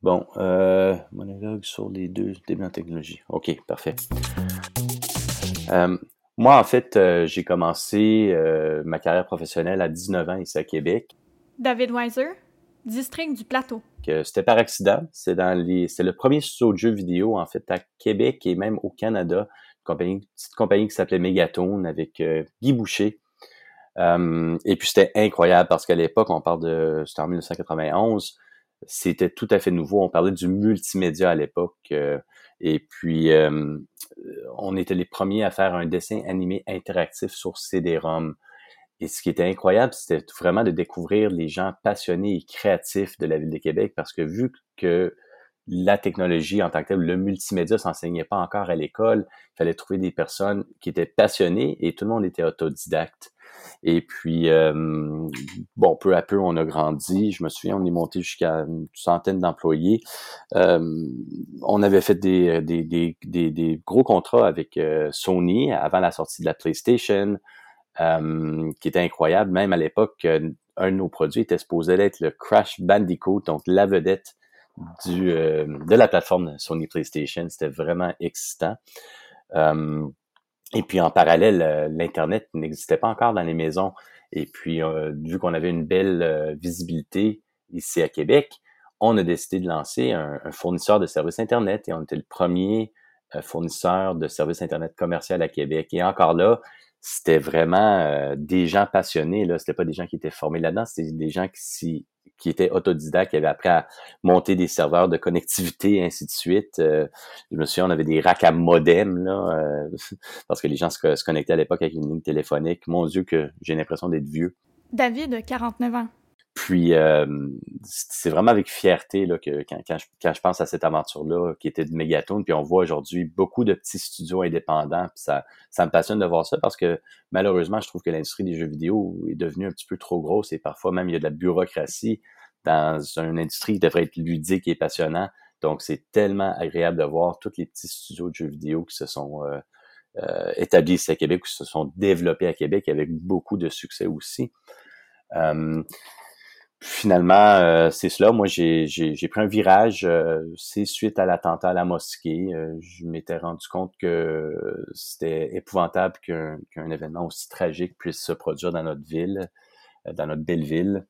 Bon, euh, monologue sur les deux débuts en technologie. OK, parfait. Euh, moi, en fait, euh, j'ai commencé ma carrière professionnelle à 19 ans ici à Québec. David Weiser, district du Plateau. C'était par accident. C'est dans les, c'est le premier studio de jeux vidéo en fait à Québec et même au Canada. Une, compagnie, une petite compagnie qui s'appelait Megaton avec Guy Boucher. et puis c'était incroyable parce qu'à l'époque, on parle de, c'était en 1991 c'était tout à fait nouveau. On parlait du multimédia à l'époque. Euh, et puis, euh, on était les premiers à faire un dessin animé interactif sur CD-ROM. Et ce qui était incroyable, c'était vraiment de découvrir les gens passionnés et créatifs de la ville de Québec parce que vu que la technologie en tant que telle, le multimédia s'enseignait pas encore à l'école, il fallait trouver des personnes qui étaient passionnées et tout le monde était autodidacte. Et puis, euh, bon, peu à peu, on a grandi. Je me souviens, on est monté jusqu'à une centaine d'employés. Euh, on avait fait des, gros contrats avec euh, Sony avant la sortie de la PlayStation, qui était incroyable. Même à l'époque, un de nos produits était supposé être le Crash Bandicoot, donc la vedette de la plateforme Sony PlayStation. C'était vraiment excitant. Et puis en parallèle, euh, l'Internet n'existait pas encore dans les maisons. Et puis, euh, vu qu'on avait une belle euh, visibilité ici à Québec, on a décidé de lancer un, fournisseur de services Internet et on était le premier fournisseur de services Internet commercial à Québec. Et encore là, c'était vraiment des gens passionnés. Là, c'était pas des gens qui étaient formés là-dedans, c'était des gens qui, qui étaient autodidactes, qui avaient appris à monter des serveurs de connectivité et ainsi de suite. Euh, je me souviens, on avait des racks à modem, là, euh, parce que les gens se, connectaient à l'époque avec une ligne téléphonique. Mon Dieu, que j'ai l'impression d'être vieux. David, 49 ans. Puis euh, c'est vraiment avec fierté là, que quand, je, quand je pense à cette aventure-là qui était de Megaton, puis on voit aujourd'hui beaucoup de petits studios indépendants, puis ça, ça me passionne de voir ça parce que malheureusement, je trouve que l'industrie des jeux vidéo est devenue un petit peu trop grosse et parfois même il y a de la bureaucratie dans une industrie qui devrait être ludique et passionnant. Donc c'est tellement agréable de voir tous les petits studios de jeux vidéo qui se sont euh, euh, établis ici à Québec, qui se sont développés à Québec avec beaucoup de succès aussi. Euh, finalement, euh, c'est cela. Moi, j'ai, pris un virage. Euh, c'est suite à l'attentat à la mosquée. Euh, je m'étais rendu compte que c'était épouvantable qu'un, événement aussi tragique puisse se produire dans notre ville, dans notre belle ville.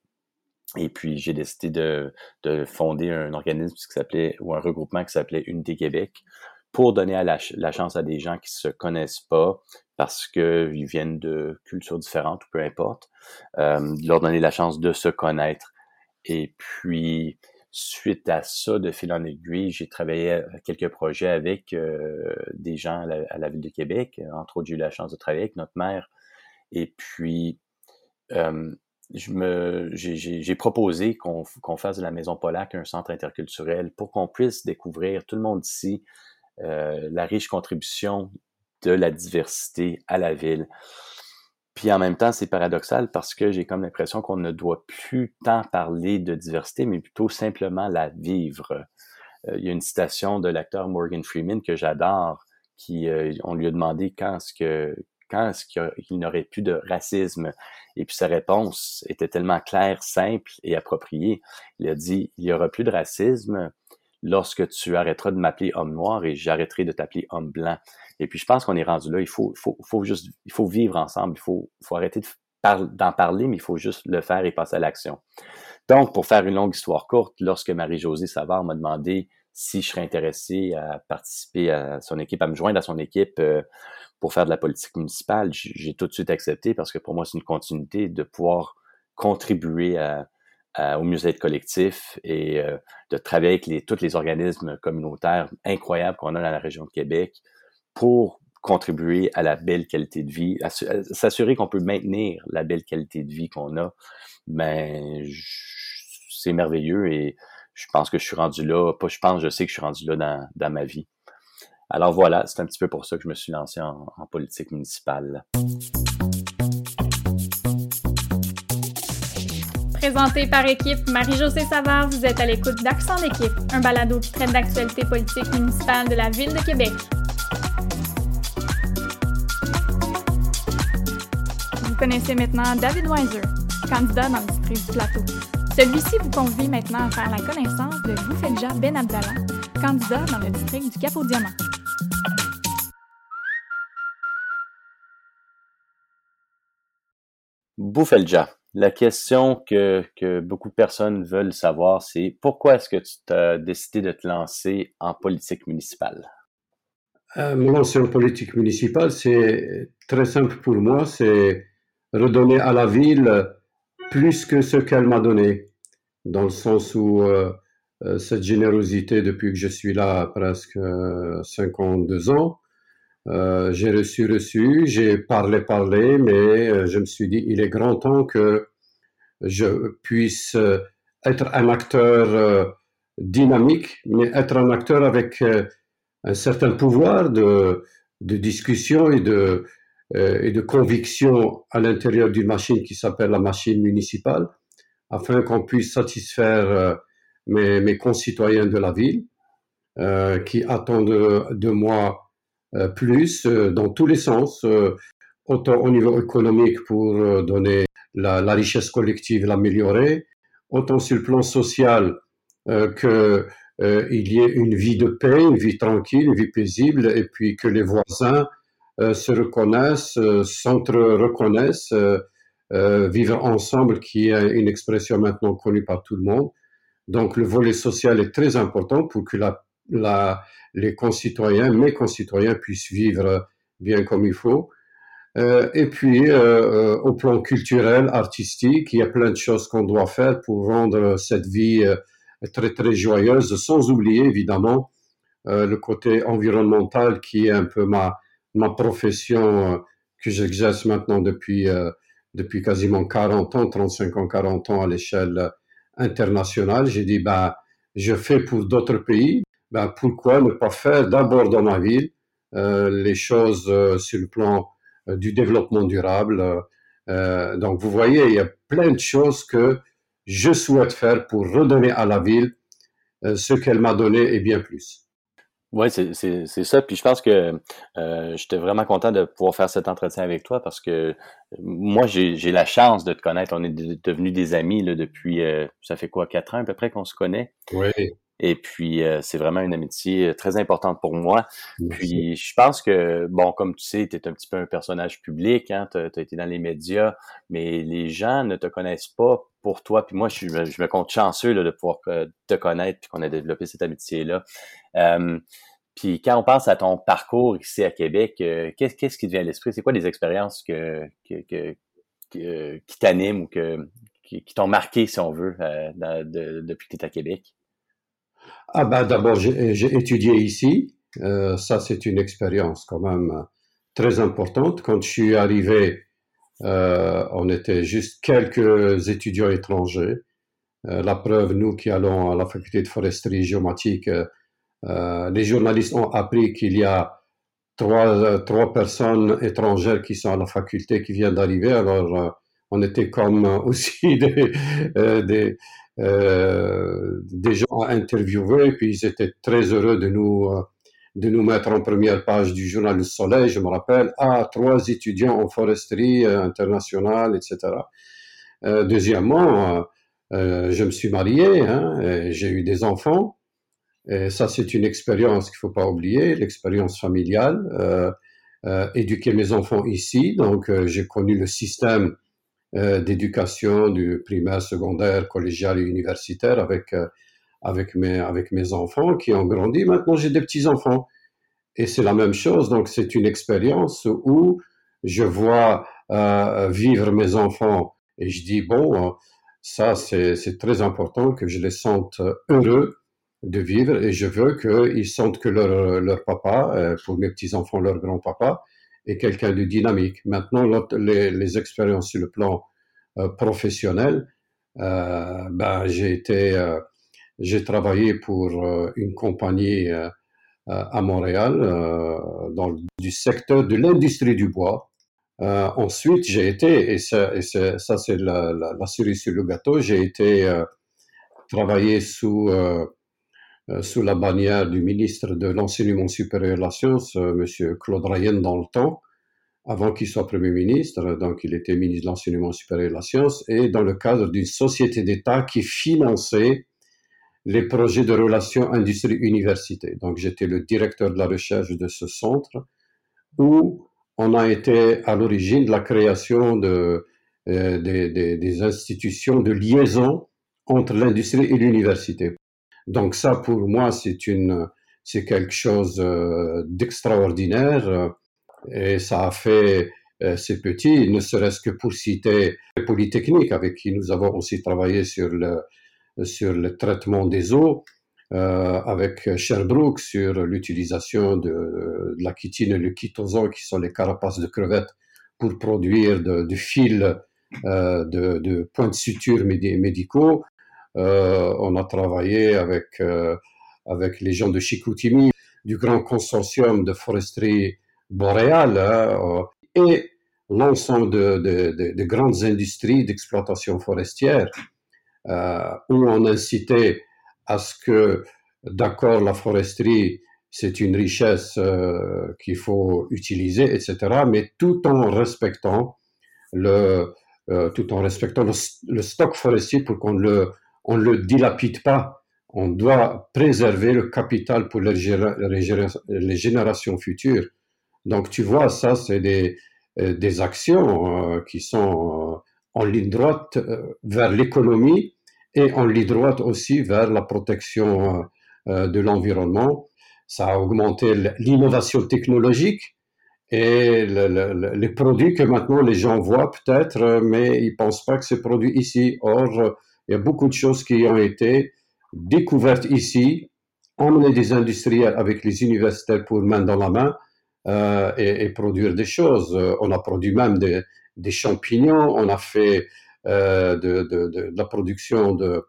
Et puis, j'ai décidé de, de fonder un organisme qui s'appelait, ou un regroupement qui s'appelait Unité Québec, pour donner à la, la, chance à des gens qui se connaissent pas parce qu'ils viennent de cultures différentes ou peu importe, euh, leur donner la chance de se connaître. Et puis, suite à ça, de fil en aiguille, j'ai travaillé à quelques projets avec euh, des gens à la, Ville de Québec. Entre autres, j'ai eu la chance de travailler avec notre maire. Et puis, euh, j'ai proposé qu'on fasse de la Maison Polac un centre interculturel pour qu'on puisse découvrir, tout le monde ici, la riche contribution de la diversité à la ville. Puis en même temps, c'est paradoxal parce que j'ai comme l'impression qu'on ne doit plus tant parler de diversité, mais plutôt simplement la vivre. Euh, il y a une citation de l'acteur Morgan Freeman que j'adore, qui euh, on lui a demandé quand est-ce que quand est-ce qu'il n'aurait plus de racisme Et puis sa réponse était tellement claire, simple et appropriée. Il a dit il y aura plus de racisme lorsque tu arrêteras de m'appeler homme noir et j'arrêterai de t'appeler homme blanc. Et puis je pense qu'on est rendu là. Il faut, faut, faut juste, il faut vivre ensemble. Il faut, faut arrêter d'en parler, mais il faut juste le faire et passer à l'action. Donc, pour faire une longue histoire courte, lorsque Marie-Josée Savard m'a demandé si je serais intéressé à participer à son équipe, à me joindre à son équipe euh, pour faire de la politique municipale, j'ai tout de suite accepté parce que pour moi, c'est une continuité de pouvoir contribuer à, au musée de collectif et euh, de travailler avec les, tous les organismes communautaires incroyables qu'on a dans la région de Québec pour contribuer à la belle qualité de vie, s'assurer qu'on peut maintenir la belle qualité de vie qu'on a, ben, c'est merveilleux et je pense que je suis rendu là, pas je pense, je sais que je suis rendu là dans, dans ma vie. Alors voilà, c'est un petit peu pour ça que je me suis lancé en, en politique municipale. Présenté par équipe Marie-Josée Savard, vous êtes à l'écoute d'Accent d'équipe, un balado qui traite d'actualité politique municipale de la Ville de Québec. Vous connaissez maintenant David Weiser, candidat dans le district du Plateau. Celui-ci vous convie maintenant à faire la connaissance de Boufelja Ben Abdallah, candidat dans le district du Cap-au-Diamant. Boufelja, la question que, que, beaucoup de personnes veulent savoir, c'est pourquoi est-ce que tu as décidé de te lancer en politique municipale? Euh, me lancer en politique municipale, c'est très simple pour moi, c'est redonner à la ville plus que ce qu'elle m'a donné, dans le sens où euh, euh cette générosité depuis que je suis là presque 52 euh, ans, euh, j'ai reçu, reçu, j'ai parlé, parlé, mais euh, je me suis dit, il est grand temps que je puisse euh, être un acteur dynamique, mais être un acteur avec un certain pouvoir de, discussion et de, conviction à l'intérieur d'une machine qui s'appelle la machine municipale, afin qu'on puisse satisfaire mes, concitoyens de la ville, qui attendent de moi plus euh, dans tous les sens, euh, autant au niveau économique pour donner la, richesse collective, l'améliorer, autant sur le plan social que il y ait une vie de paix, une vie tranquille, une vie paisible, et puis que les voisins se reconnaissent, s'entre-reconnaissent, vivre ensemble, qui est une expression maintenant connue par tout le monde. Donc le volet social est très important pour que la, les concitoyens, mes concitoyens puissent vivre bien comme il faut. Euh, et puis, euh, euh, au plan culturel, artistique, il y a plein de choses qu'on doit faire pour rendre cette vie très, très joyeuse, sans oublier évidemment le côté environnemental qui est un peu ma, ma profession que j'exerce maintenant depuis, depuis quasiment 40 ans, 35 ans, 40 ans à l'échelle internationale. J'ai dit, bah, je fais pour d'autres pays, ben, pourquoi ne pas faire d'abord dans ma ville euh, les choses euh, sur le plan euh, du développement durable. Donc vous voyez, il y a plein de choses que je souhaite faire pour redonner à la ville ce qu'elle m'a donné et bien plus. Oui, c'est ça. Puis je pense que euh, j'étais vraiment content de pouvoir faire cet entretien avec toi parce que moi, j'ai la chance de te connaître. On est devenus des amis là, depuis, ça fait quoi, quatre ans à peu près qu'on se connaît? Oui. Et puis, euh, c'est vraiment une amitié euh, très importante pour moi. Puis, je pense que, bon, comme tu sais, tu es un petit peu un personnage public, hein, tu as, été dans les médias, mais les gens ne te connaissent pas pour toi. Puis moi, je, je me compte chanceux là, de pouvoir euh, te connaître puis qu'on a développé cette amitié-là. puis, quand on pense à ton parcours ici à Québec, qu'est-ce qui te vient à l'esprit? C'est quoi les expériences que, que, que, qui t'animent ou que, qui, t'ont marqué, si on veut, depuis que tu es à Québec? Ah ben d'abord, j'ai étudié ici. Euh, ça, c'est une expérience quand même très importante. Quand je suis arrivé, euh, on était juste quelques étudiants étrangers. Euh, la preuve, nous qui allons à la faculté de foresterie géomatique, les journalistes ont appris qu'il y a trois, trois personnes étrangères qui sont à la faculté qui viennent d'arriver. Alors, on était comme aussi des, euh, des gens à interviewer, puis ils étaient très heureux de nous, euh, de nous mettre en première page du journal Le Soleil, je me rappelle, ah, trois étudiants en foresterie euh, internationale, etc. Deuxièmement, je me suis marié, hein, j'ai eu des enfants, et ça c'est une expérience qu'il faut pas oublier, l'expérience familiale, éduquer mes enfants ici, donc j'ai connu le système d'éducation du primaire, secondaire, collégial et universitaire avec euh, avec mes avec mes enfants qui ont grandi. Maintenant, j'ai des petits enfants et c'est la même chose. Donc, c'est une expérience où je vois euh, vivre mes enfants et je dis bon, ça c'est très important que je les sente heureux de vivre et je veux qu'ils sentent que leur, leur papa, pour mes petits-enfants, leur grand-papa, et quelqu'un de dynamique. Maintenant, les, expériences sur le plan euh, professionnel, euh, ben, j'ai été, euh, j'ai travaillé pour une compagnie à Montréal dans du secteur de l'industrie du bois. ensuite, j'ai été, et ça, ça c'est la, la, la, cerise sur le gâteau, j'ai été travailler sous sous la bannière du ministre de l'Enseignement supérieur de la science, euh, Monsieur Claude Ryan, dans le temps, avant qu'il soit Premier ministre, donc il était ministre de l'Enseignement supérieur et de la science, et dans le cadre d'une société d'État qui finançait les projets de relations industrie-université. Donc j'étais le directeur de la recherche de ce centre où on a été à l'origine de la création euh, des, institutions de liaison entre l'industrie et l'université. Donc ça, pour moi, c'est une, c'est quelque chose euh, d'extraordinaire et ça a fait euh, ces petits, ne serait-ce que pour citer Polytechnique, avec qui nous avons aussi travaillé sur le, sur le traitement des eaux, euh, avec Sherbrooke sur l'utilisation de, la chitine et le chitosan, qui sont les carapaces de crevettes, pour produire du fil euh, de, de, points de suture médicaux. Euh, on a travaillé avec, euh, avec les gens de Chicoutimi, du grand consortium de foresterie boréale, hein, et l'ensemble de, de, de, grandes industries d'exploitation forestière, euh, où on incitait à ce que, d'accord, la foresterie, c'est une richesse qu'il faut utiliser, etc., mais tout en respectant le, tout en respectant le, stock forestier pour qu'on le, on le dilapide pas. On doit préserver le capital pour les, générations futures. Donc tu vois, ça, c'est des, euh, actions euh, qui sont euh, en ligne droite vers l'économie et en ligne droite aussi vers la protection de l'environnement. Ça a augmenté l'innovation technologique et les produits que maintenant les gens voient peut-être, mais ils pensent pas que c'est produit ici. Or, il y a beaucoup de choses qui ont été découvertes ici, emmenées des industriels avec les universitaires pour main dans la main, euh, et, produire des choses. Euh, on a produit même des, champignons, on a fait euh, de, la production de,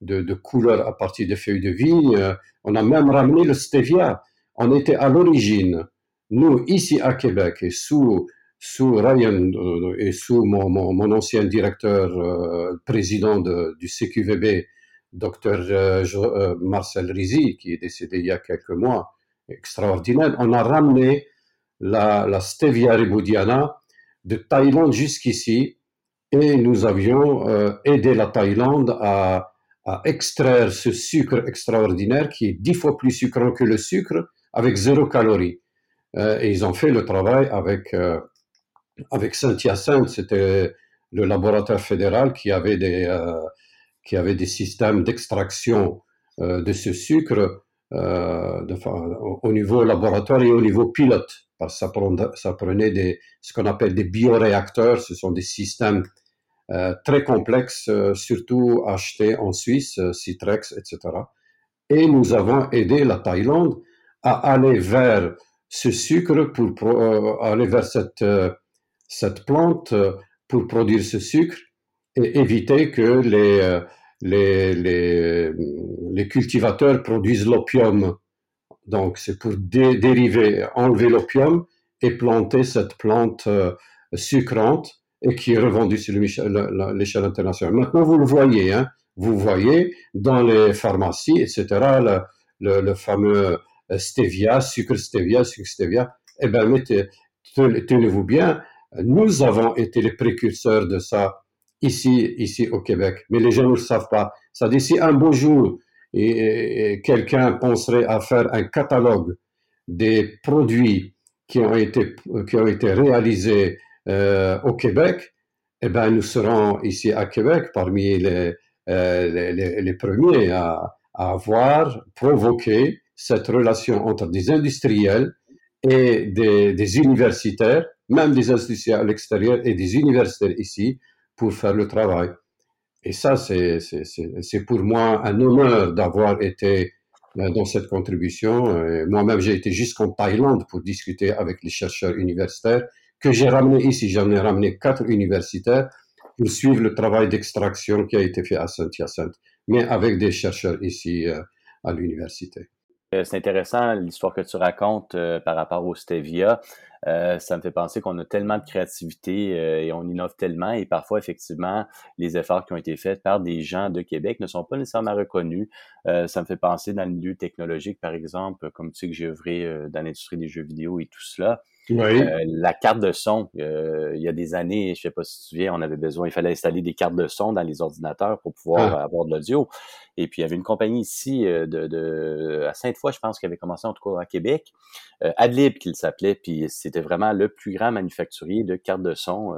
de, couleurs à partir des feuilles de vigne. On a même ramené le stevia. On était à l'origine, nous, ici à Québec, et sous, sous Ryan et sous mon, mon, ancien directeur, président du CQVB, docteur Marcel Rizy, qui est décédé il y a quelques mois, extraordinaire, on a ramené la, stevia rebaudiana de Thaïlande jusqu'ici et nous avions euh, aidé la Thaïlande à, à, extraire ce sucre extraordinaire qui est dix fois plus sucrant que le sucre avec zéro calorie. Euh, et ils ont fait le travail avec, euh, avec Saint-Hyacinthe, c'était le laboratoire fédéral qui avait des, euh, qui avait des systèmes d'extraction euh, de ce sucre de, au niveau laboratoire et au niveau pilote ça, prenait, ce qu'on appelle des bioréacteurs, ce sont des systèmes euh, très complexes, euh, surtout achetés en Suisse, euh, Citrex, etc. Et nous avons aidé la Thaïlande à aller vers ce sucre, pour aller vers cette, cette plante pour produire ce sucre et éviter que les, les, les, les cultivateurs produisent l'opium donc, c'est pour dériver, enlever l'opium et planter cette plante euh, sucrante et qui est revendue sur l'échelle internationale. Maintenant, vous le voyez, hein, vous voyez dans les pharmacies, etc., le, le, fameux euh, stevia, sucre stevia, sucre stevia. Eh bien, tenez-vous bien, nous avons été les précurseurs de ça ici, ici au Québec. Mais les gens ne le savent pas. Dit, si un beau jour, et, quelqu'un penserait à faire un catalogue des produits qui ont été, qui ont été réalisés euh, au Québec, eh ben, nous serons ici à Québec parmi les, euh, les, les, premiers à, à, avoir provoqué cette relation entre des industriels et des, des universitaires, même des institutions à l'extérieur et des universitaires ici, pour faire le travail. Et ça, c'est pour moi un honneur d'avoir été euh, dans cette contribution. Moi-même, j'ai été jusqu'en Thaïlande pour discuter avec les chercheurs universitaires que j'ai ramené ici. J'en ai ramené quatre universitaires pour suivre le travail d'extraction qui a été fait à Saint-Hyacinthe, mais avec des chercheurs ici euh, à l'université. Euh, c'est intéressant l'histoire que tu racontes par rapport au stevia. Euh, ça me fait penser qu'on a tellement de créativité euh, et on innove tellement et parfois effectivement les efforts qui ont été faits par des gens de Québec ne sont pas nécessairement reconnus. Euh, ça me fait penser dans le milieu technologique par exemple, comme tu sais que j'ai œuvré dans l'industrie des jeux vidéo et tout cela. La carte de son, il y a des années, je sais pas si tu te souviens, on avait besoin, il fallait installer des cartes de son dans les ordinateurs pour pouvoir ah. avoir de l'audio. Et puis, il y avait une compagnie ici de, de à Sainte-Foy, je pense, qui avait commencé en tout cas à Québec, Adlib qu'il s'appelait, puis c'était vraiment le plus grand manufacturier de cartes de son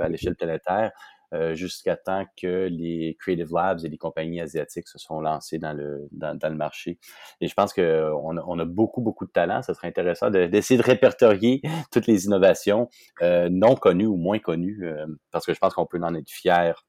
à l'échelle planétaire. Euh, jusqu'à temps que les Creative Labs et les compagnies asiatiques se sont lancées dans le, dans, le marché. Et je pense qu'on a, on a beaucoup, beaucoup de talent. Ce serait intéressant d'essayer de, répertorier toutes les innovations euh, non connues ou moins connues, euh, parce que je pense qu'on peut en être fier.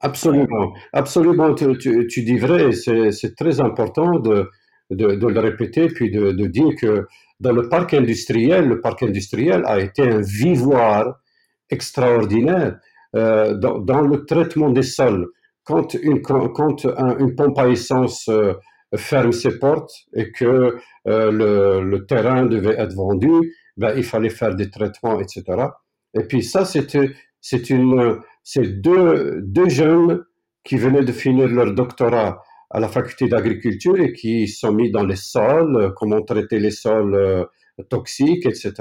Absolument, absolument. Tu, dis vrai, c'est très important de, de, de, le répéter, puis de, de dire que dans le parc industriel, le parc industriel a été un vivoire extraordinaire. Euh, dans, le traitement des sols, quand une, quand une pompe à essence euh, ferme ses portes et que euh, le, le, terrain devait être vendu, ben, il fallait faire des traitements, etc. Et puis ça, c'était c'est une c'est deux, deux jeunes qui venaient de finir leur doctorat à la faculté d'agriculture et qui sont mis dans les sols, comment traiter les sols toxiques, etc.,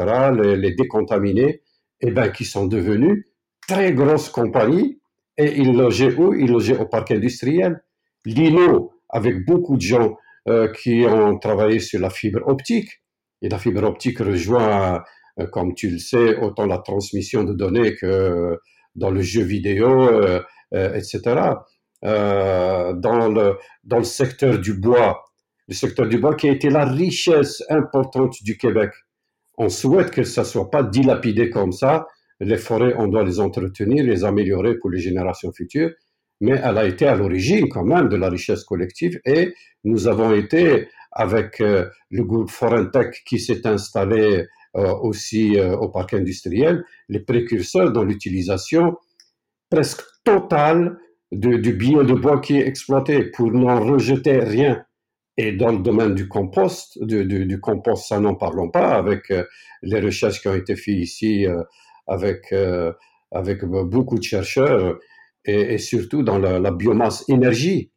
les, les décontaminer, et ben qui sont devenus très grosse compagnie et il logeait où? Il logeait au parc industriel. Lino, avec beaucoup de gens euh, qui ont travaillé sur la fibre optique. Et la fibre optique rejoint, euh, comme tu le sais, autant la transmission de données que dans le jeu vidéo, euh, etc. dans, le, dans le secteur du bois, le secteur du bois qui a été la richesse importante du Québec. On souhaite que ça soit pas dilapidé comme ça, les forêts, on doit les entretenir, les améliorer pour les générations futures, mais elle a été à l'origine quand même de la richesse collective et nous avons été avec euh, le groupe Forentech qui s'est installé euh, aussi euh, au parc industriel, les précurseurs dans l'utilisation presque totale du bio de bois qui est exploité pour n'en rejeter rien. Et dans le domaine du compost, du, du compost, ça n'en parlons pas, avec les recherches qui ont été faites ici avec, euh, avec beaucoup de chercheurs et, surtout dans la, biomasse énergie.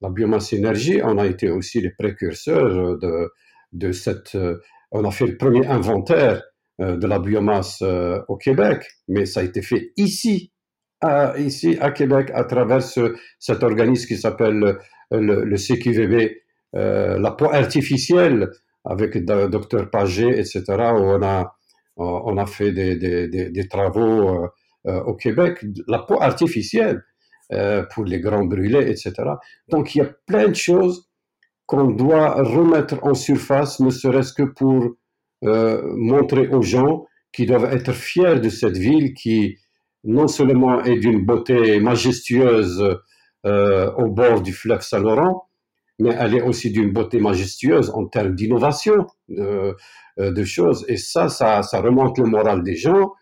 La biomasse énergie, on a été aussi les précurseurs de, de cette... Euh, on a fait le premier inventaire euh, de la biomasse au Québec, mais ça a été fait ici, à, ici à Québec, à travers cet organisme qui s'appelle le, CQVB, la peau artificielle, avec le docteur Pagé, etc., où on a on a fait des, travaux euh, euh, au Québec, la peau artificielle euh, pour les grands brûlés, etc. Donc il y a plein de choses qu'on doit remettre en surface, ne serait-ce que pour montrer aux gens qu'ils doivent être fiers de cette ville qui non seulement est d'une beauté majestueuse au bord du fleuve Saint-Laurent, mais elle est aussi d'une beauté majestueuse en termes d'innovation de, euh, choses. Et ça, ça, remonte le moral des gens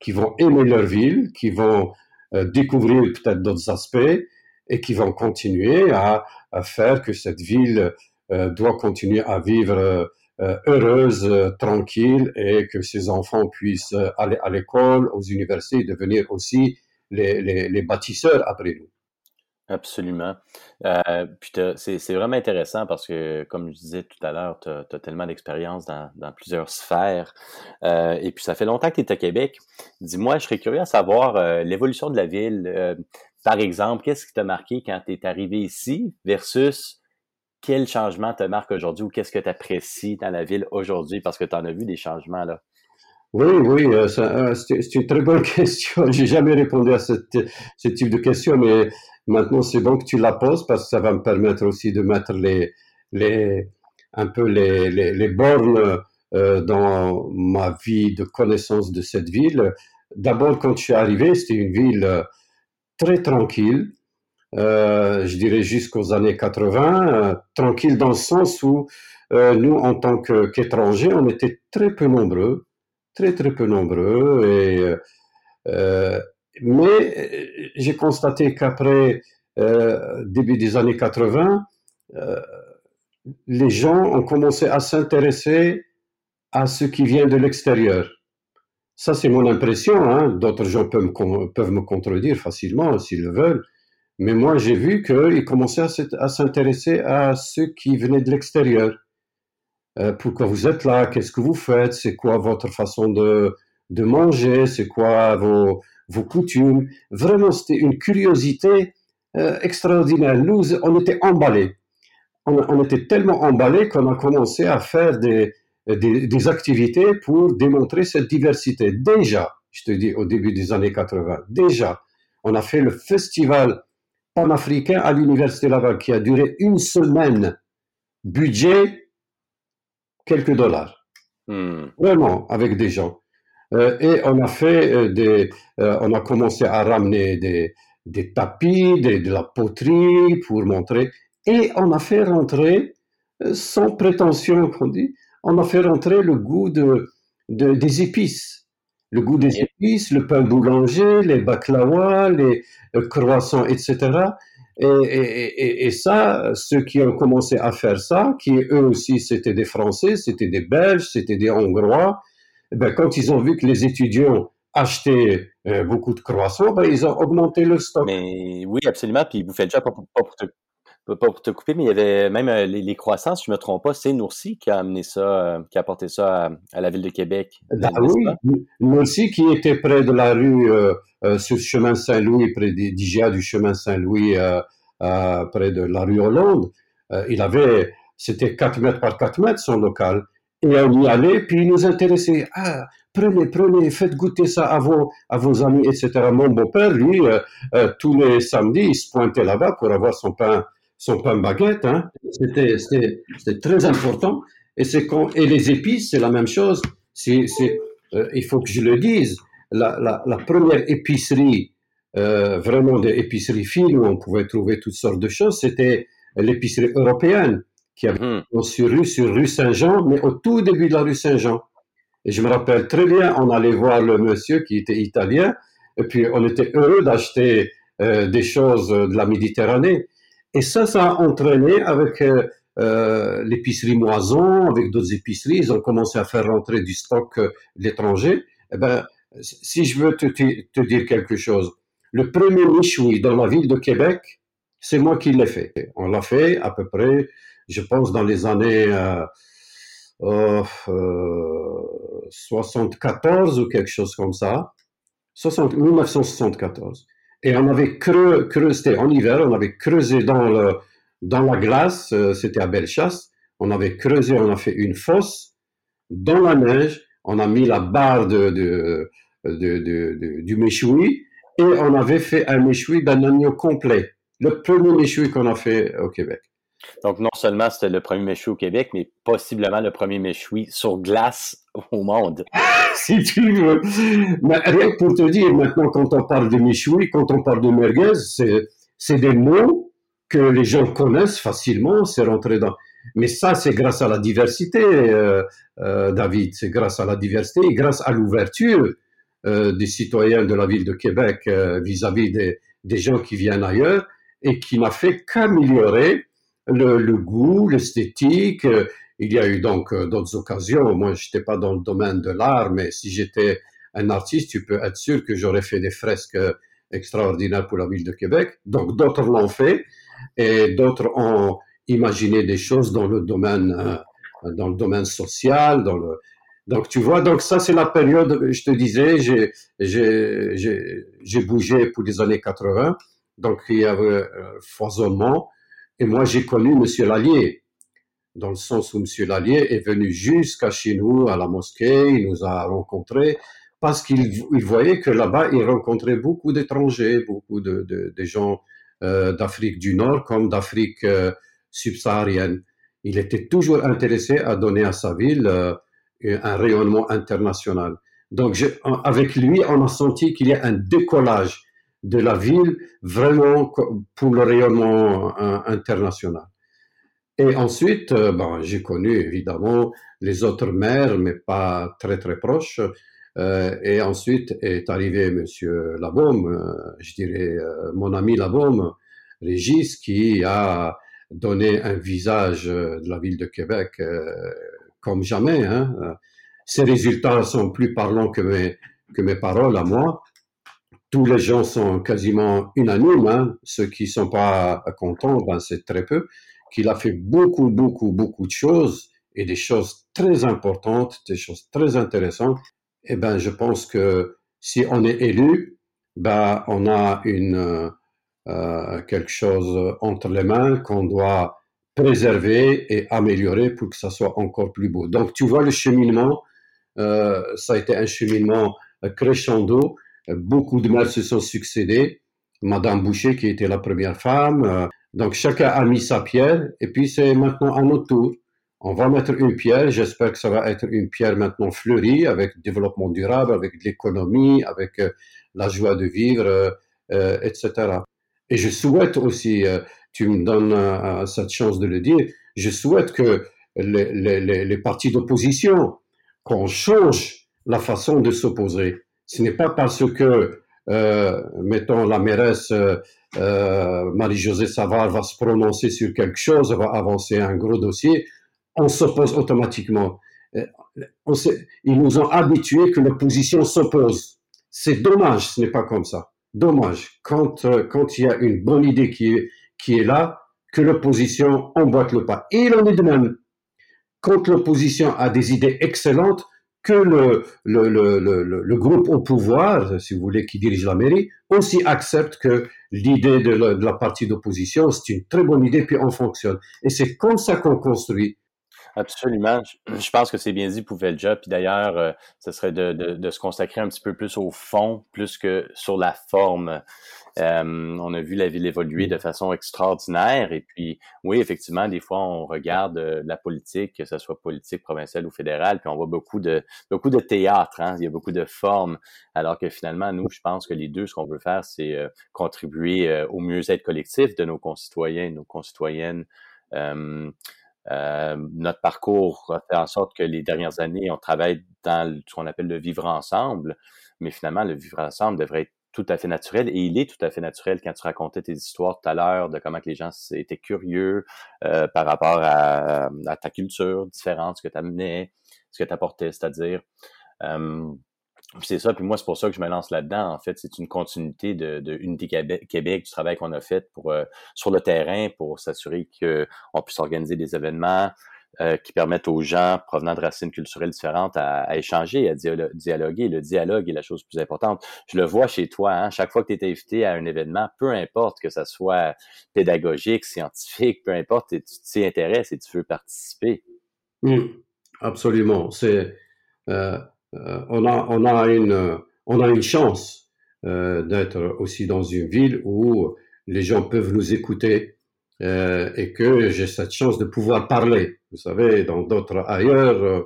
qui vont aimer leur ville, qui vont euh, découvrir peut-être d'autres aspects et qui vont continuer à, faire que cette ville euh, doit continuer à vivre heureuse, tranquille et que ses enfants puissent aller à l'école, aux universités, devenir aussi les bâtisseurs après nous. Absolument. Euh, puis c'est vraiment intéressant parce que, comme je disais tout à l'heure, tu as, tellement d'expérience dans, dans, plusieurs sphères. Euh, et puis ça fait longtemps que tu es à Québec. Dis-moi, je serais curieux à savoir euh, l'évolution de la ville. Euh, par exemple, qu'est-ce qui t'a marqué quand tu es arrivé ici versus quel changement te marque aujourd'hui ou qu'est-ce que tu apprécies dans la ville aujourd'hui parce que tu en as vu des changements là? Oui, oui, c'est une très bonne question. J'ai jamais répondu à ce type de question, mais Maintenant, c'est bon que tu la poses parce que ça va me permettre aussi de mettre les, les, un peu les, bornes euh, dans ma vie de connaissance de cette ville. D'abord, quand je suis arrivé, c'était une ville euh, très tranquille, euh, je dirais jusqu'aux années 80, euh, tranquille dans le sens où euh, nous, en tant qu'étrangers, on était très peu nombreux, très très peu nombreux et mais euh, j'ai constaté qu'après euh, début des années 80, euh, les gens ont commencé à s'intéresser à ce qui vient de l'extérieur. Ça, c'est mon impression. Hein. D'autres gens peuvent me, peuvent me contredire facilement s'ils le veulent. Mais moi, j'ai vu qu'ils commençaient à s'intéresser à ce qui venait de l'extérieur. Euh, pourquoi vous êtes là, qu'est-ce que vous faites, c'est quoi votre façon de, de manger, c'est quoi vos, vos coutumes? Vraiment, c'était une curiosité euh, extraordinaire. Nous, on était emballés. On, était tellement emballés qu'on a commencé à faire des, des, des, activités pour démontrer cette diversité. Déjà, je te dis, au début des années 80, déjà, on a fait le festival panafricain à l'Université Laval qui a duré une semaine. Budget, quelques dollars. Hmm. Vraiment, avec des gens. Euh, et on a fait euh, des, euh, on a commencé à ramener des, des tapis, de la poterie pour montrer. Et on a fait rentrer, sans prétention qu'on dit, on a fait rentrer le goût de, de, des épices. Le goût des épices, le pain boulanger, les baklawas, les croissants, etc. Et, ça, ceux qui ont commencé à faire ça, qui eux aussi c'était des Français, c'était des Belges, c'était des Hongrois, eh ben, quand ils ont vu que les étudiants achetaient euh, beaucoup de croissants, ben, ils ont augmenté le stock. Mais oui, absolument. Puis vous faites déjà pas, pour te, pas pour te couper, mais il y avait même euh, les, croissants, si je me trompe pas, c'est Noursi qui a amené ça, euh, qui a apporté ça à, la ville de Québec. Ben oui, Noursi qui était près de la rue sur le chemin Saint-Louis, près d'IGA du chemin Saint-Louis, près de la rue Hollande. il avait, c'était 4 mètres par 4 mètres son local. Et on y allait, puis il nous intéressait. Ah, prenez, prenez, faites goûter ça à vos, à vos amis, etc. Mon beau-père, lui, euh, euh, tous les samedis, il se pointait là-bas pour avoir son pain, son pain baguette. Hein. C'était, c'était, c'était très important. Et c'est quand, et les épices, c'est la même chose. Euh, il faut que je le dise. La, la, la première épicerie, vraiment des épiceries fines où on pouvait trouver toutes sortes de choses, c'était l'épicerie européenne qui avait mmh. sur rue, sur rue Saint-Jean, mais au tout début de la rue Saint-Jean. Et je me rappelle très bien, on allait voir le monsieur qui était italien, et puis on était heureux d'acheter euh, des choses de la Méditerranée. Et ça, ça a entraîné avec euh, euh l'épicerie Moison, avec d'autres épiceries, ils ont commencé à faire rentrer du stock euh, de l'étranger. Eh ben, si je veux te, dire quelque chose, le premier michoui dans la ville de Québec, c'est moi qui l'ai fait. On l'a fait à peu près je pense dans les années euh, euh, 74 ou quelque chose comme ça, 60, 1974. Et on avait creusé, en hiver, on avait creusé dans, le, dans la glace, euh, c'était à Bellechasse, on avait creusé, on a fait une fosse dans la neige, on a mis la barre de, de du méchoui et on avait fait un méchoui d'un agneau complet. Le premier méchoui qu'on a fait au Québec. Donc, non seulement c'était le premier méchoui au Québec, mais possiblement le premier méchoui sur glace au monde. si tu veux. Mais pour te dire, maintenant, quand on parle de méchoui, quand on parle de merguez, c'est des mots que les gens connaissent facilement, c'est rentré dans... Mais ça, c'est grâce à la diversité, euh, euh, David, c'est grâce à la diversité et grâce à l'ouverture euh, des citoyens de la ville de Québec vis-à-vis des, des gens qui viennent ailleurs et qui n'a fait qu'améliorer le, goût, l'esthétique. Euh, il y a eu donc euh, d'autres occasions. Moi, je n'étais pas dans le domaine de l'art, mais si j'étais un artiste, tu peux être sûr que j'aurais fait des fresques euh, extraordinaires pour la ville de Québec. Donc d'autres l'ont fait et d'autres ont imaginé des choses dans le domaine, dans le domaine social, donc tu vois, donc ça c'est la période, je te disais, j'ai, bougé pour les années 80, donc il y avait foisonnement, et moi, j'ai connu Monsieur Lallier, dans le sens où Monsieur Lallier est venu jusqu'à chez nous, à la mosquée, il nous a rencontrés, parce qu'il voyait que là-bas, il rencontrait beaucoup d'étrangers, beaucoup de, gens euh, d'Afrique du Nord comme d'Afrique euh, subsaharienne. Il était toujours intéressé à donner à sa ville euh, un rayonnement international. Donc, avec lui, on a senti qu'il y a un décollage de la ville vraiment pour le rayonnement international. Et ensuite, euh, ben, j'ai connu évidemment les autres maires, mais pas très très proches. Euh, et ensuite est arrivé Monsieur Labaume, je dirais mon ami Labaume, Régis, qui a donné un visage de la ville de Québec comme jamais. Hein. Ses résultats sont plus parlants que mes, que mes paroles à moi tous les gens sont quasiment unanimes. Hein. Ceux qui sont pas contents, ben c'est très peu. Qu'il a fait beaucoup, beaucoup, beaucoup de choses et des choses très importantes, des choses très intéressantes, eh ben, je pense que si on est élu, ben, on a une, euh, quelque chose entre les mains qu'on doit préserver et améliorer pour que ça soit encore plus beau. Donc, tu vois le cheminement, euh, ça a été un cheminement crescendo. Beaucoup de maires se sont succédés. Madame Boucher, qui était la première femme. Euh, donc, chacun a mis sa pierre. Et puis, c'est maintenant à notre tour. On va mettre une pierre. J'espère que ça va être une pierre maintenant fleurie avec développement durable, avec l'économie, avec euh, la joie de vivre, euh, etc. Et je souhaite aussi, tu me donnes cette chance de le dire, je souhaite que les, les, partis d'opposition, qu'on change la façon de s'opposer. Ce n'est pas parce que, euh, mettons, la mairesse euh, Marie-Josée Savard va se prononcer sur quelque chose, va avancer un gros dossier, on s'oppose automatiquement. Euh, ils nous ont habitués que l'opposition s'oppose. C'est dommage, ce n'est pas comme ça. Dommage. Quand, euh, quand il y a une bonne idée qui est, qui est là, que l'opposition emboîte le pas. Et il en est de même. Quand l'opposition a des idées excellentes, que le, le, le, le, groupe au pouvoir, si vous voulez, qui dirige la mairie, aussi accepte que l'idée de, de, la partie d'opposition, c'est une très bonne idée, puis on fonctionne. Et c'est comme ça qu'on construit. Absolument. Je pense que c'est bien dit, le job. Puis d'ailleurs, euh, ce serait de, de, de, se consacrer un petit peu plus au fond, plus que sur la forme. Euh, on a vu la ville évoluer de façon extraordinaire. Et puis, oui, effectivement, des fois, on regarde euh, la politique, que ce soit politique provinciale ou fédérale, puis on voit beaucoup de beaucoup de théâtre. Hein? Il y a beaucoup de formes. Alors que finalement, nous, je pense que les deux, ce qu'on veut faire, c'est euh, contribuer au mieux-être collectif de nos concitoyens, nos concitoyennes. Euh, notre parcours a fait en sorte que les dernières années, on travaille dans ce qu'on appelle le vivre ensemble, mais finalement, le vivre ensemble devrait être tout à fait naturel et il est tout à fait naturel quand tu racontais tes histoires tout à l'heure de comment que les gens étaient curieux euh, par rapport à, ta culture différente, ce que tu amenais, ce que tu apportais, c'est-à-dire. Euh, c'est ça, puis moi, c'est pour ça que je me lance là-dedans. En fait, c'est une continuité de, de Unité Québec, du travail qu'on a fait euh, sur le terrain pour s'assurer qu'on puisse organiser des événements, euh, qui permettent aux gens provenant de racines culturelles différentes à, échanger, à dialoguer. Le dialogue est la chose plus importante. Je le vois chez toi, hein, chaque fois que tu es invité à un événement, peu importe que ça soit pédagogique, scientifique, peu importe, tu t'y intéresses et tu veux participer. Mmh, absolument. C'est euh, on a on a une on a une chance d'être aussi dans une ville où les gens peuvent nous écouter euh, et que j'ai cette chance de pouvoir parler. Vous savez, dans d'autres ailleurs, euh,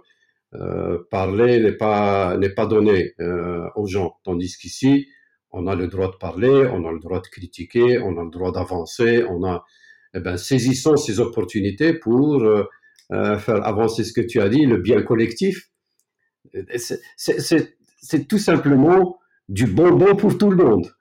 euh, parler n'est pas n'est pas donné euh, aux gens, tandis qu'ici, on a le droit de parler, on a le droit de critiquer, on a le droit d'avancer, on a eh ben saisissons ces opportunités pour euh, faire avancer ce que tu as dit, le bien collectif. C'est tout simplement du bonbon pour tout le monde.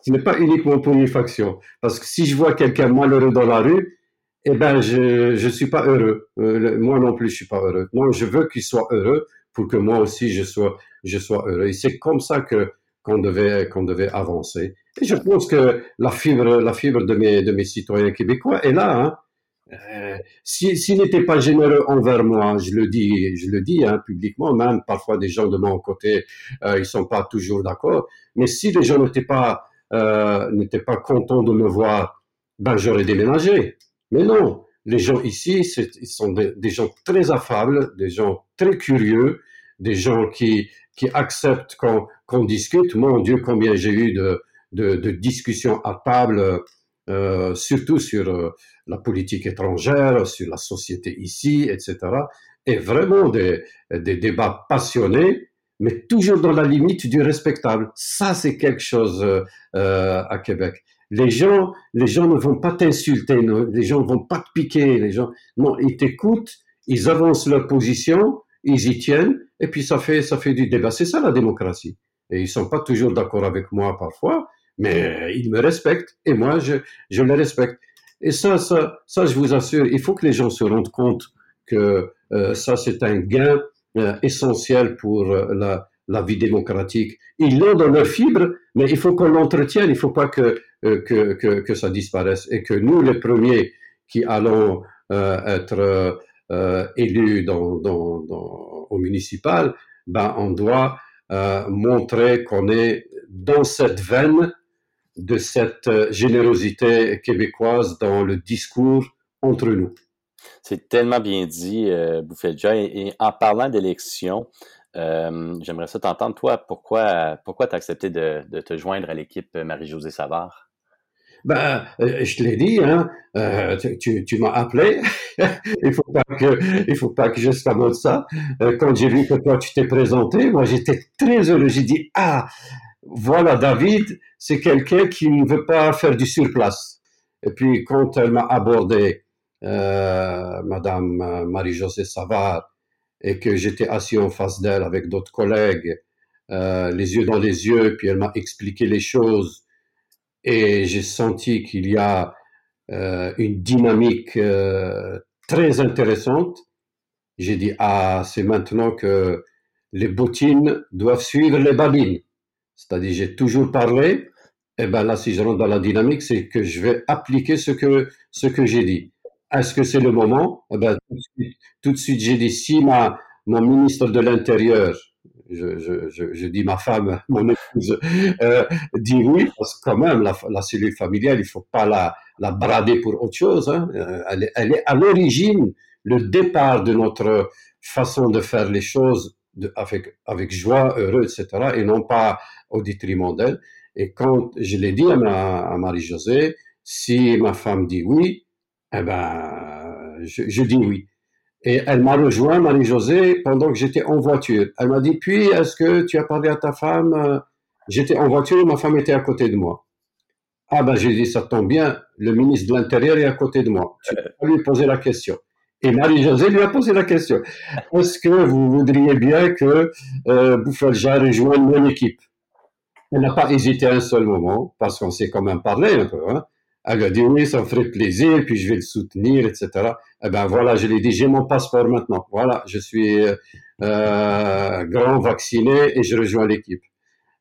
Ce n'est pas uniquement pour une faction. Parce que si je vois quelqu'un malheureux dans la rue, eh ben, je je suis pas heureux. Euh, moi non plus, je suis pas heureux. Non, je veux qu'il soit heureux pour que moi aussi je sois je sois heureux. Et c'est comme ça que qu'on devait qu'on devait avancer. Et je pense que la fibre la fibre de mes de mes citoyens québécois est là. Hein. Euh, S'ils si n'étaient pas généreux envers moi, je le dis, je le dis hein, publiquement, même parfois des gens de mon côté, euh, ils sont pas toujours d'accord. Mais si les gens n'étaient pas euh, n'étaient pas contents de me voir, ben j'aurais déménagé. Mais non, les gens ici, ils sont des, gens très affables, des gens très curieux, des gens qui, qui acceptent qu'on discute. Mon Dieu, combien j'ai eu de, de, discussions à table, euh, surtout sur euh, la politique étrangère, sur la société ici, etc. Et vraiment des, débats passionnés mais toujours dans la limite du respectable. Ça, c'est quelque chose euh, à Québec. Les gens, les gens ne vont pas t'insulter, les gens ne vont pas te piquer, les gens, non, ils t'écoutent, ils avancent leur position, ils y tiennent, et puis ça fait, ça fait du débat. C'est ça la démocratie. Et ils sont pas toujours d'accord avec moi parfois, mais ils me respectent, et moi, je, je les respecte. Et ça, ça, ça, je vous assure, il faut que les gens se rendent compte que euh, ça, c'est un gain euh, essentiel pour euh, la, la, vie démocratique. Ils l'ont dans leur fibre, mais il faut qu'on l'entretienne, il ne faut pas que, euh, que, que, que, ça disparaisse et que nous, les premiers qui allons être euh, élu dans, dans, au municipal, ben, on doit euh, montrer qu'on est dans cette veine de cette générosité québécoise dans le discours entre nous. C'est tellement bien dit, euh, Bouffet-Joy. Et, en parlant d'élection, euh, j'aimerais ça t'entendre, toi, pourquoi, pourquoi tu as accepté de, de, te joindre à l'équipe Marie-Josée Savard? Ben, euh, je te l'ai dit, hein, euh, tu, tu m'as appelé. il faut pas que, il faut pas que je stabode ça. Euh, quand j'ai vu que toi tu t'es présenté, moi j'étais très heureux. J'ai dit ah, voilà David, c'est quelqu'un qui ne veut pas faire du surplace. Et puis quand elle m'a abordé, euh, Madame euh, Marie-Josée Savard, et que j'étais assis en face d'elle avec d'autres collègues, euh, les yeux dans les yeux, puis elle m'a expliqué les choses et j'ai senti qu'il y a une dynamique très intéressante. J'ai dit, ah, c'est maintenant que les bottines doivent suivre les babines. C'est-à-dire, j'ai toujours parlé, et ben là, si je rentre dans la dynamique, c'est que je vais appliquer ce que, ce que j'ai dit. Est-ce que c'est le moment? Eh ben, tout de suite, j'ai dit, si ma, ministre de l'Intérieur, je, je, je, dis ma femme, mon épouse, euh, dit oui, parce que quand même, la, la, cellule familiale, il faut pas la, la brader pour autre chose. Hein. Euh, elle, est, elle, est, à l'origine le départ de notre façon de faire les choses avec, avec joie, heureux, etc., et non pas au détriment d'elle. Et quand je l'ai dit à, ma, à Marie-Josée, si ma femme dit oui, eh ben, je, je dis oui. Et elle m'a rejoint, Marie-Josée, pendant que j'étais en voiture. Elle m'a dit, puis, est-ce que tu as parlé à ta femme? J'étais en voiture et ma femme était à côté de moi. Ah ben, j'ai dit, ça tombe bien, le ministre de l'Intérieur est à côté de moi. Tu peux lui poser la question. Et Marie-Josée lui a posé la question. Est-ce que vous voudriez bien que euh, Bouffelja rejoigne mon équipe? Elle n'a pas hésité un seul moment, parce qu'on s'est quand même parlé un peu. Hein. Elle a dit oui, ça me ferait plaisir, puis je vais le soutenir, etc. Eh ben voilà, je lui ai dit, j'ai mon passeport maintenant. Voilà, je suis euh, grand vacciné et je rejoins l'équipe.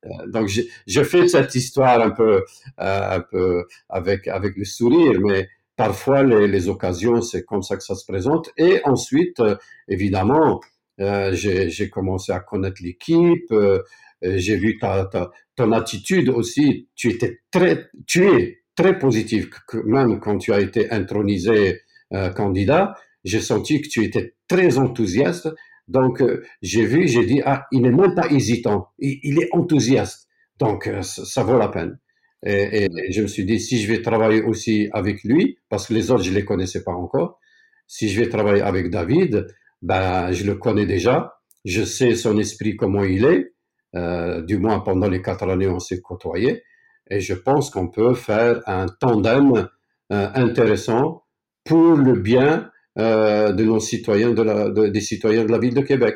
Euh, donc je, fais cette histoire un peu, euh, avec avec le sourire, mais parfois les, occasions c'est comme ça que ça se présente. Et ensuite, euh, évidemment, euh, j'ai commencé à connaître l'équipe. Euh, j'ai vu ta, ton attitude aussi. Tu étais très, tu es très positif, même quand tu as été intronisé euh, candidat, j'ai senti que tu étais très enthousiaste. Donc, euh, j'ai vu, j'ai dit, ah, il n'est même pas hésitant, il, est enthousiaste. Donc, euh, ça, ça, vaut la peine. Et, et, je me suis dit, si je vais travailler aussi avec lui, parce que les autres, je les connaissais pas encore, si je vais travailler avec David, ben, je le connais déjà, je sais son esprit, comment il est, euh, du moins pendant les quatre années, on s'est côtoyé. Et je pense qu'on peut faire un tandem euh, intéressant pour le bien euh, de nos citoyens, des citoyens de la ville de Québec.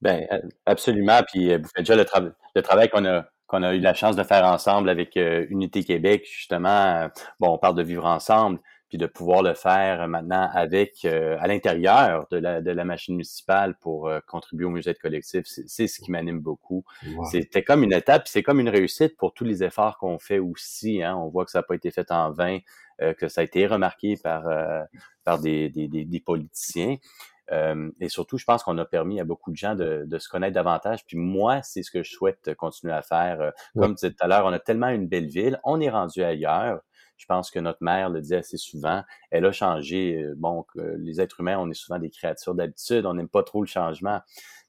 Ben absolument. Puis vous faites déjà le, tra le travail qu'on a qu'on a eu la chance de faire ensemble avec euh, Unité Québec, justement. bon, on parle de vivre ensemble, puis de pouvoir le faire maintenant avec euh, à l'intérieur de la, de la machine municipale pour euh, contribuer au musée de collectif, c'est ce qui m'anime beaucoup. Wow. C'était comme une étape, c'est comme une réussite pour tous les efforts qu'on fait aussi. Hein. On voit que ça n'a pas été fait en vain, euh, que ça a été remarqué par par des, des, des, des politiciens. Euh, et surtout, je pense qu'on a permis à beaucoup de gens de, de se connaître davantage. Puis moi, c'est ce que je souhaite continuer à faire. Comme tu disais tout à l'heure, on a tellement une belle ville, on est rendu ailleurs. Je pense que notre mère le dit assez souvent. Elle a changé. Euh, bon, les êtres humains, on est souvent des créatures d'habitude. On n'aime pas trop le changement.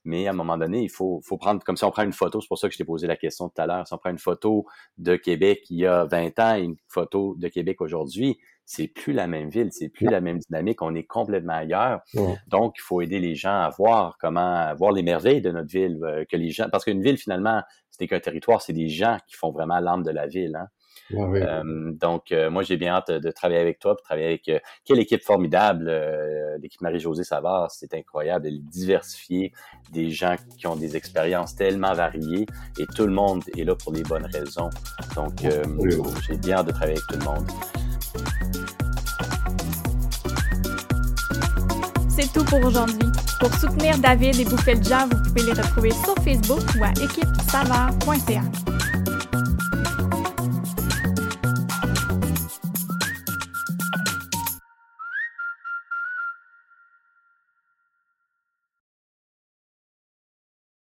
Mais à un moment donné, il faut, faut prendre, comme si on prend une photo, c'est pour ça que je t'ai posé la question tout à l'heure, si on prend une photo de Québec il y a 20 ans et une photo de Québec aujourd'hui, c'est plus la même ville, c'est plus la même dynamique, on est complètement ailleurs. Ouais. Donc, il faut aider les gens à voir comment, voir les merveilles de notre ville, euh, que les gens, parce qu'une ville, finalement, c'est qu'un territoire, c'est des gens qui font vraiment l'âme de la ville. Hein. Ah oui. Euh, donc, euh, moi, j'ai bien hâte de travailler avec toi, de travailler avec euh, quelle équipe formidable, euh, l'équipe Marie-Josée Savard, c'est incroyable, elle est diversifiée, des gens qui ont des expériences tellement variées et tout le monde est là pour les bonnes raisons. Donc, oui. j'ai bien hâte de travailler avec tout le monde. C'est tout pour aujourd'hui. Pour soutenir David et Bouffet vous pouvez les retrouver sur Facebook ou à équipesavard.ca.